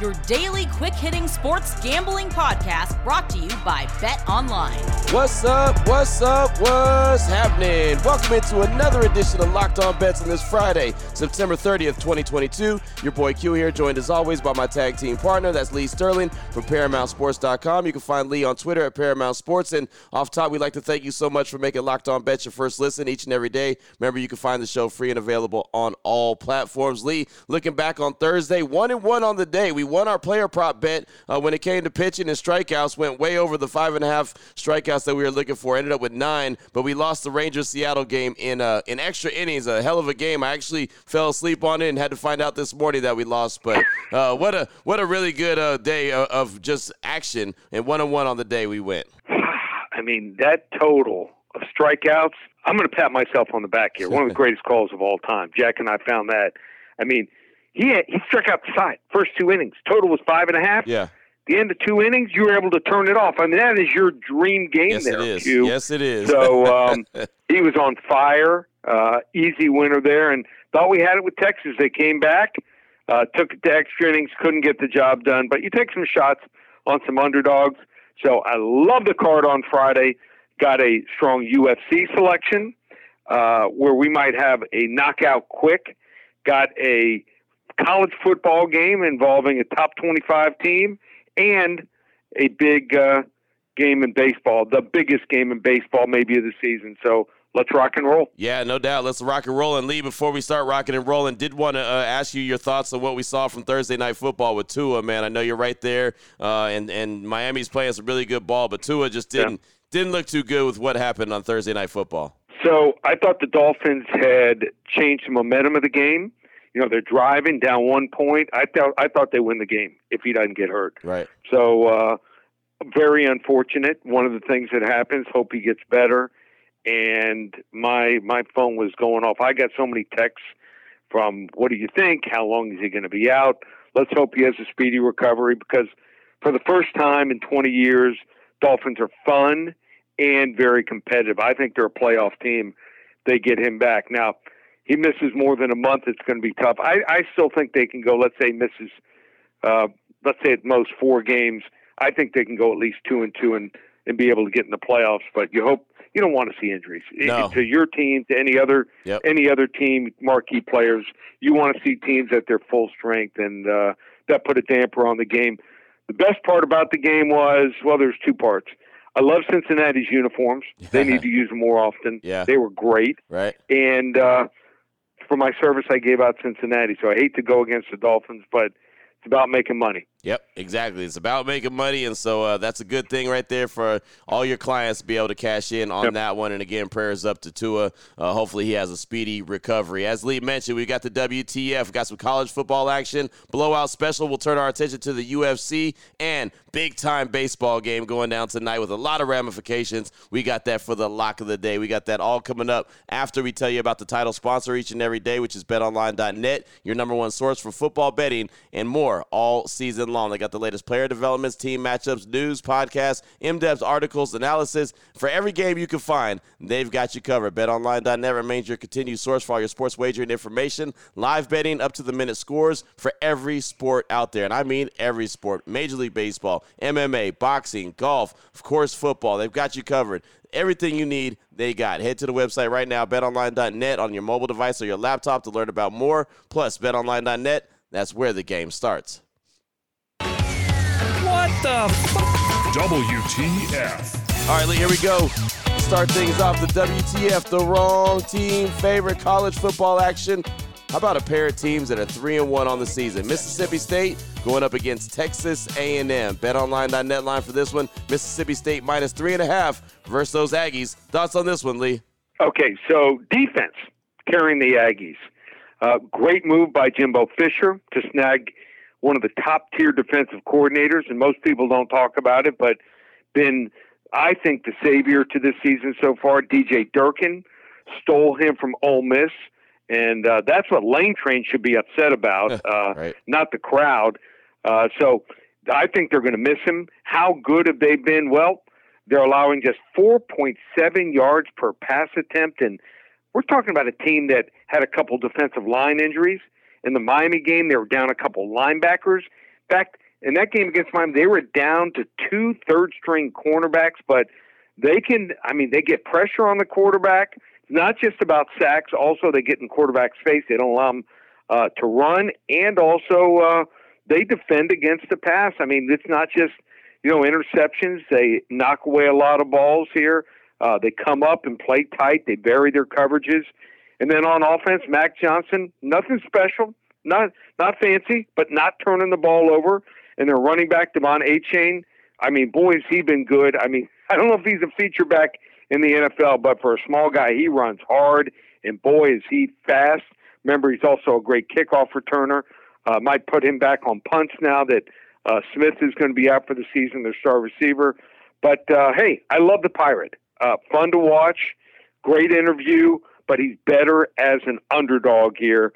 your daily quick hitting sports gambling podcast brought to you by Bet Online. What's up? What's up? What's happening? Welcome into another edition of Locked On Bets on this Friday, September 30th, 2022. Your boy Q here, joined as always by my tag team partner. That's Lee Sterling from ParamountSports.com. You can find Lee on Twitter at Paramount Sports. And off top, we'd like to thank you so much for making Locked On Bets your first listen each and every day. Remember, you can find the show free and available on all platforms. Lee, looking back on Thursday, one and one on the day. We won our player prop bet uh, when it came to pitching and strikeouts. Went way over the five and a half strikeouts that we were looking for. Ended up with nine, but we lost the Rangers Seattle game in uh, in extra innings. A hell of a game. I actually fell asleep on it and had to find out this morning that we lost. But uh, what a what a really good uh, day of, of just action and one on one on the day we went. I mean that total of strikeouts. I'm going to pat myself on the back here. One of the greatest calls of all time. Jack and I found that. I mean, he had, he struck out the side first two innings. Total was five and a half. Yeah. The end of two innings, you were able to turn it off. I mean, that is your dream game yes, there. It is. Q. Yes, it is. So um, he was on fire. Uh, easy winner there, and thought we had it with Texas. They came back, uh, took it to extra innings, couldn't get the job done. But you take some shots on some underdogs. So I love the card on Friday. Got a strong UFC selection uh, where we might have a knockout quick. Got a college football game involving a top 25 team and a big uh, game in baseball, the biggest game in baseball maybe of the season. So let's rock and roll. Yeah, no doubt. Let's rock and roll. And Lee, before we start rocking and rolling, did want to uh, ask you your thoughts on what we saw from Thursday night football with Tua. Man, I know you're right there, uh, and and Miami's playing some really good ball, but Tua just didn't yeah. didn't look too good with what happened on Thursday night football. So I thought the Dolphins had changed the momentum of the game you know they're driving down one point. I thought I thought they win the game if he doesn't get hurt. Right. So uh, very unfortunate. One of the things that happens. Hope he gets better. And my my phone was going off. I got so many texts from what do you think? How long is he going to be out? Let's hope he has a speedy recovery because for the first time in 20 years, Dolphins are fun and very competitive. I think they're a playoff team. They get him back now he misses more than a month, it's going to be tough. I, I still think they can go. Let's say misses, uh, let's say at most four games. I think they can go at least two and two and and be able to get in the playoffs. But you hope you don't want to see injuries no. to your team, to any other yep. any other team, marquee players. You want to see teams at their full strength, and uh, that put a damper on the game. The best part about the game was well, there's two parts. I love Cincinnati's uniforms. They need to use them more often. Yeah. They were great. Right. And uh, for my service I gave out Cincinnati. So I hate to go against the Dolphins, but it's about making money. Yep, exactly. It's about making money, and so uh, that's a good thing right there for all your clients to be able to cash in on yep. that one. And again, prayers up to Tua. Uh, hopefully, he has a speedy recovery. As Lee mentioned, we got the WTF, we got some college football action, blowout special. We'll turn our attention to the UFC and big time baseball game going down tonight with a lot of ramifications. We got that for the lock of the day. We got that all coming up after we tell you about the title sponsor each and every day, which is BetOnline.net, your number one source for football betting and more all season long They got the latest player developments, team matchups, news, podcasts, in-depth articles, analysis. For every game you can find, they've got you covered. BetOnline.net remains your continued source for all your sports wagering information, live betting, up to the minute scores for every sport out there. And I mean every sport. Major League Baseball, MMA, boxing, golf, of course, football. They've got you covered everything you need, they got. Head to the website right now, betonline.net on your mobile device or your laptop to learn about more. Plus, betonline.net, that's where the game starts. What the f- WTF. All right, Lee, here we go. Start things off. The WTF, the wrong team favorite college football action. How about a pair of teams that are three and one on the season? Mississippi State going up against Texas A&M. BetOnline.net line for this one. Mississippi State minus three and a half versus those Aggies. Thoughts on this one, Lee? Okay, so defense carrying the Aggies. Uh, great move by Jimbo Fisher to snag one of the top tier defensive coordinators, and most people don't talk about it, but been, I think, the savior to this season so far. DJ Durkin stole him from Ole Miss, and uh, that's what Lane Train should be upset about, uh, right. not the crowd. Uh, so I think they're going to miss him. How good have they been? Well, they're allowing just 4.7 yards per pass attempt, and we're talking about a team that had a couple defensive line injuries. In the Miami game, they were down a couple linebackers. In fact, in that game against Miami, they were down to two third string cornerbacks, but they can, I mean, they get pressure on the quarterback. It's not just about sacks. Also, they get in quarterback's face. They don't allow them uh, to run, and also uh, they defend against the pass. I mean, it's not just you know interceptions. They knock away a lot of balls here. Uh, they come up and play tight. They vary their coverages, and then on offense, Max Johnson, nothing special, not not fancy, but not turning the ball over. And their running back De'Von Achane, I mean, boy, has he been good. I mean, I don't know if he's a feature back in the NFL, but for a small guy, he runs hard, and boy, is he fast. Remember, he's also a great kickoff returner. Uh, might put him back on punts now that uh, Smith is going to be out for the season, their star receiver. But uh, hey, I love the Pirate. Uh, fun to watch, great interview, but he's better as an underdog here.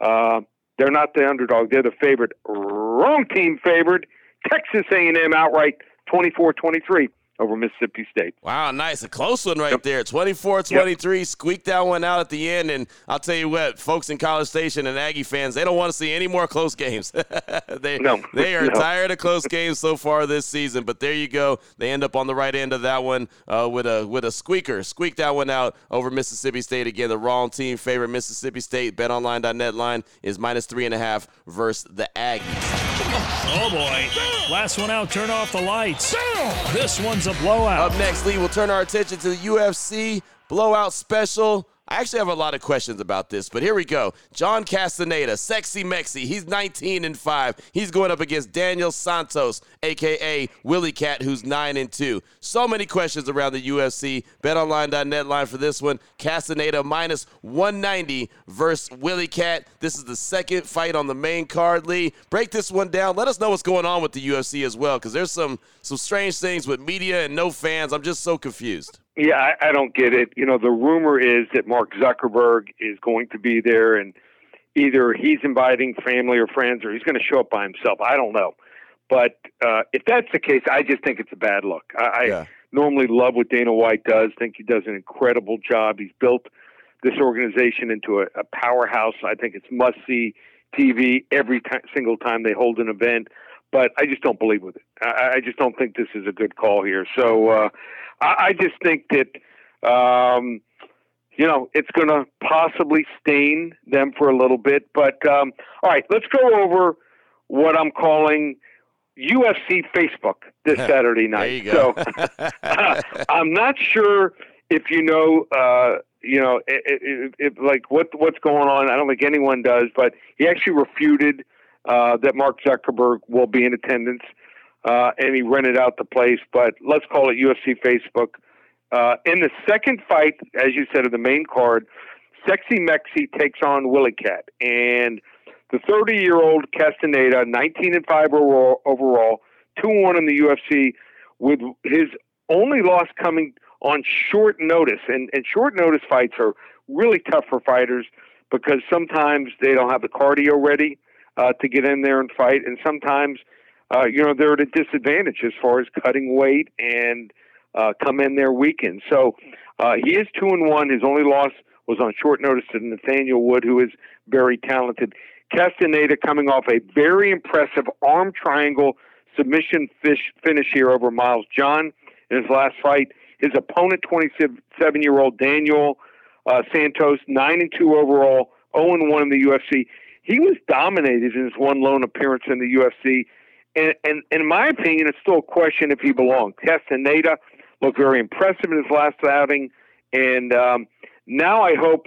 Uh, they're not the underdog; they're the favorite. Wrong team favored. Texas A&M outright, 24-23 over Mississippi State. Wow, nice. A close one right yep. there. 24-23. Yep. Squeaked that one out at the end. And I'll tell you what, folks in College Station and Aggie fans, they don't want to see any more close games. they, no. they are no. tired of close games so far this season. But there you go. They end up on the right end of that one uh, with a with a squeaker. Squeaked that one out over Mississippi State. Again, the wrong team favorite Mississippi State. BetOnline.net line is minus three and a half versus the Aggies. Oh boy. Last one out, turn off the lights. This one's a blowout. Up next, Lee, we'll turn our attention to the UFC blowout special. I actually have a lot of questions about this, but here we go. John Castaneda, sexy Mexi. He's 19 and 5. He's going up against Daniel Santos, aka Willie Cat, who's 9 and 2. So many questions around the UFC. BetOnline.net line for this one. Castaneda minus 190 versus Willie Cat. This is the second fight on the main card, Lee. Break this one down. Let us know what's going on with the UFC as well, because there's some some strange things with media and no fans. I'm just so confused. Yeah, I, I don't get it. You know, the rumor is that Mark Zuckerberg is going to be there, and either he's inviting family or friends, or he's going to show up by himself. I don't know. But uh, if that's the case, I just think it's a bad look. I, yeah. I normally love what Dana White does. Think he does an incredible job. He's built this organization into a, a powerhouse. I think it's must see TV every t- single time they hold an event. But I just don't believe with it. I, I just don't think this is a good call here. So uh, I, I just think that, um, you know, it's going to possibly stain them for a little bit. But um, all right, let's go over what I'm calling UFC Facebook this Saturday night. So uh, I'm not sure if you know, uh, you know, if, if, like what what's going on. I don't think anyone does, but he actually refuted uh, that Mark Zuckerberg will be in attendance uh, and he rented out the place. But let's call it UFC Facebook. Uh, in the second fight, as you said, of the main card, Sexy Mexi takes on Willie Cat, and the 30-year-old Castaneda, 19 and five overall, overall, two one in the UFC, with his only loss coming on short notice. And, and short notice fights are really tough for fighters because sometimes they don't have the cardio ready uh, to get in there and fight, and sometimes uh, you know, they're at a disadvantage as far as cutting weight and uh, come in there weakened. So uh, he is two and one. His only loss was on short notice to Nathaniel Wood, who is very talented. Castaneda coming off a very impressive arm triangle submission fish finish here over Miles Johns in his last fight. His opponent, 27 year old Daniel uh, Santos, 9 and 2 overall, 0 and 1 in the UFC. He was dominated in his one lone appearance in the UFC. And, and, in my opinion, it's still a question if he belongs. Castaneda looked very impressive in his last outing, and um, now I hope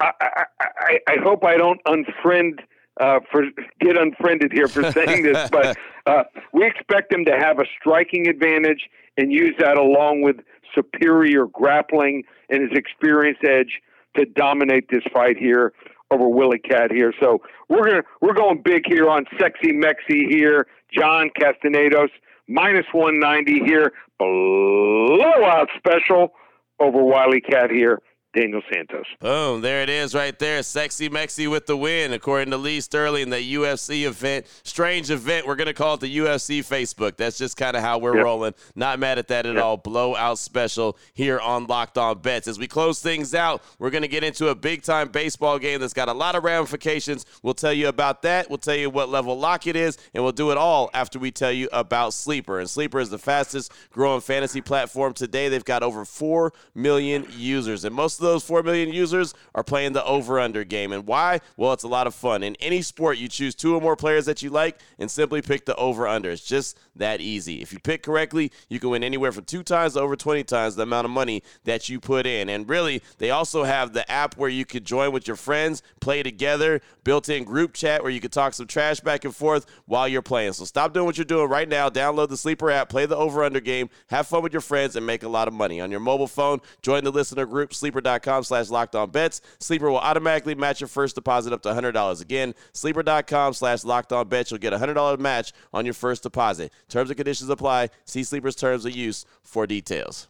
I, I, I, I hope I don't unfriend uh, for get unfriended here for saying this, but uh, we expect him to have a striking advantage and use that along with superior grappling and his experience edge to dominate this fight here over Willie Cat here. So we're gonna we're going big here on Sexy Mexi here. John Castanedos minus 190 here. Blowout special over Wiley Cat here. Daniel Santos. Boom, there it is right there. Sexy Mexi with the win, according to Lee Sterling, the UFC event. Strange event. We're going to call it the UFC Facebook. That's just kind of how we're yep. rolling. Not mad at that at yep. all. Blowout special here on Locked On Bets. As we close things out, we're going to get into a big time baseball game that's got a lot of ramifications. We'll tell you about that. We'll tell you what level lock it is, and we'll do it all after we tell you about Sleeper. And Sleeper is the fastest growing fantasy platform today. They've got over 4 million users, and most of those 4 million users are playing the over under game. And why? Well, it's a lot of fun. In any sport, you choose two or more players that you like and simply pick the over under. It's just that easy. If you pick correctly, you can win anywhere from two times to over 20 times the amount of money that you put in. And really, they also have the app where you could join with your friends, play together, built in group chat where you could talk some trash back and forth while you're playing. So stop doing what you're doing right now. Download the Sleeper app, play the over under game, have fun with your friends, and make a lot of money. On your mobile phone, join the listener group, sleeper.com slash locked on bets. Sleeper will automatically match your first deposit up to $100. Again, sleeper.com slash locked on bets. You'll get a $100 match on your first deposit. Terms and conditions apply. See Sleeper's terms of use for details.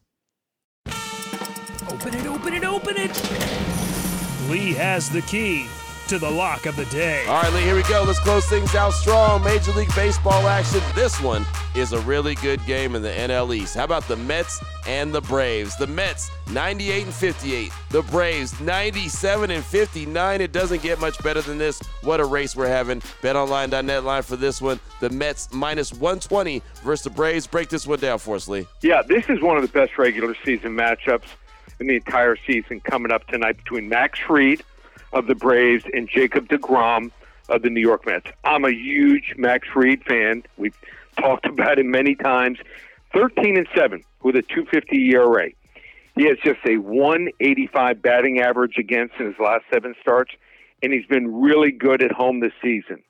Open it, open it, open it. Lee has the key to the lock of the day. All right, Lee, here we go. Let's close things out strong. Major League Baseball action. This one is a really good game in the NL East. How about the Mets and the Braves? The Mets 98 and 58. The Braves 97 and 59. It doesn't get much better than this. What a race we're having. BetOnline.net line for this one. The Mets minus 120 versus the Braves. Break this one down for us, Lee. Yeah, this is one of the best regular season matchups in the entire season coming up tonight between Max Fried of the Braves and Jacob DeGrom of the New York Mets. I'm a huge Max Fried fan. We've talked about him many times. 13 and 7 with a 250 ERA. He has just a 185 batting average against in his last seven starts, and he's been really good at home this season.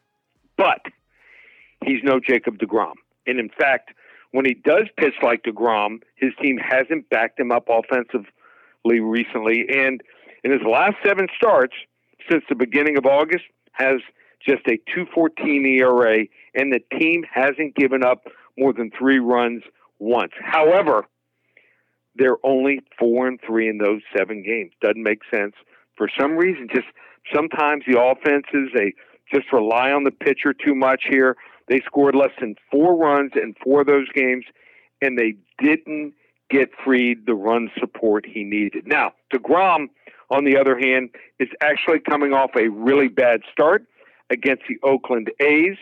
But he's no Jacob DeGrom. And in fact, when he does pitch like DeGrom, his team hasn't backed him up offensively recently. And in his last seven starts since the beginning of August, has just a 214 ERA, and the team hasn't given up more than three runs once. However, they're only four and three in those seven games. Doesn't make sense. For some reason, just sometimes the offenses they just rely on the pitcher too much here. They scored less than four runs in four of those games, and they didn't get Fried the run support he needed. Now, DeGrom, on the other hand, is actually coming off a really bad start against the Oakland A's.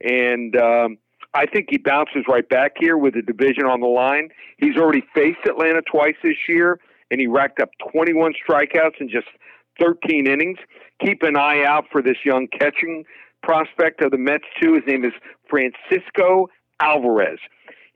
And um, I think he bounces right back here with the division on the line. He's already faced Atlanta twice this year, and he racked up 21 strikeouts in just 13 innings. Keep an eye out for this young catching prospect of the Mets, too. His name is Francisco Alvarez.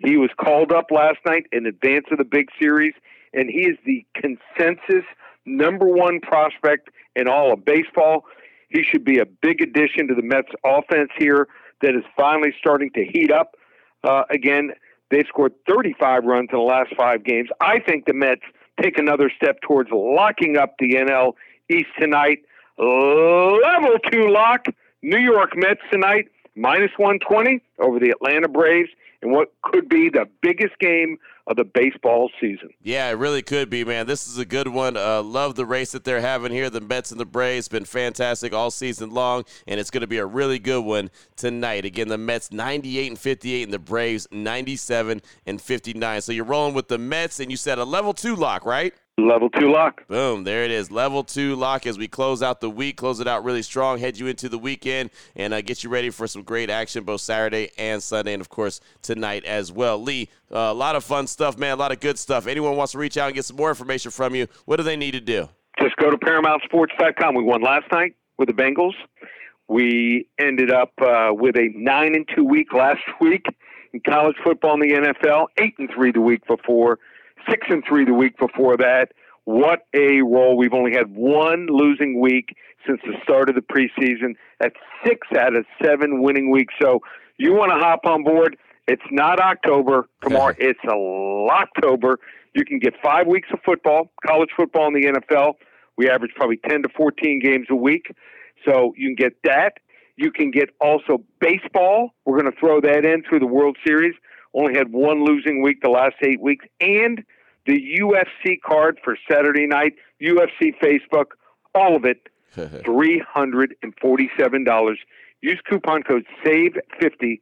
He was called up last night in advance of the big series, and he is the consensus number one prospect in all of baseball. He should be a big addition to the Mets offense here that is finally starting to heat up. Uh, again, they've scored 35 runs in the last five games. I think the Mets take another step towards locking up the NL East tonight. Level two lock, New York Mets tonight, minus 120 over the Atlanta Braves in what could be the biggest game of the baseball season. Yeah, it really could be, man. This is a good one. Uh, love the race that they're having here. The Mets and the Braves been fantastic all season long, and it's going to be a really good one tonight. Again, the Mets 98 and 58, and the Braves 97 and 59. So you're rolling with the Mets, and you said a level two lock, right? Level two lock. Boom. There it is. Level two lock as we close out the week, close it out really strong, head you into the weekend, and uh, get you ready for some great action both Saturday and Sunday, and of course tonight as well. Lee, uh, a lot of fun stuff, man. A lot of good stuff. Anyone wants to reach out and get some more information from you, what do they need to do? Just go to ParamountSports.com. We won last night with the Bengals. We ended up uh, with a nine and two week last week in college football in the NFL, eight and three the week before six and three the week before that. What a roll! We've only had one losing week since the start of the preseason. That's six out of seven winning weeks. So you want to hop on board? It's not October tomorrow. it's a October. You can get five weeks of football, college football in the NFL. We average probably 10 to 14 games a week. So you can get that. You can get also baseball. We're going to throw that in through the World Series only had one losing week the last eight weeks, and the UFC card for Saturday night, UFC Facebook, all of it, $347. Use coupon code SAVE50,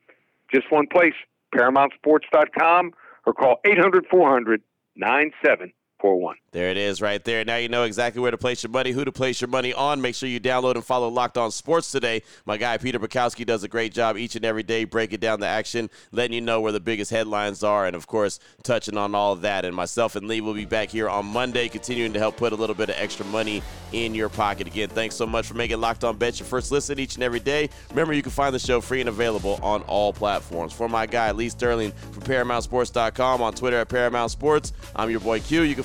just one place, ParamountSports.com, or call 800 400 9741. There it is right there. Now you know exactly where to place your money, who to place your money on. Make sure you download and follow Locked On Sports today. My guy Peter Bukowski does a great job each and every day breaking down the action, letting you know where the biggest headlines are, and of course, touching on all of that. And myself and Lee will be back here on Monday, continuing to help put a little bit of extra money in your pocket. Again, thanks so much for making Locked On Bets your first listen each and every day. Remember, you can find the show free and available on all platforms. For my guy Lee Sterling from ParamountSports.com on Twitter at Paramount Sports, I'm your boy Q. You can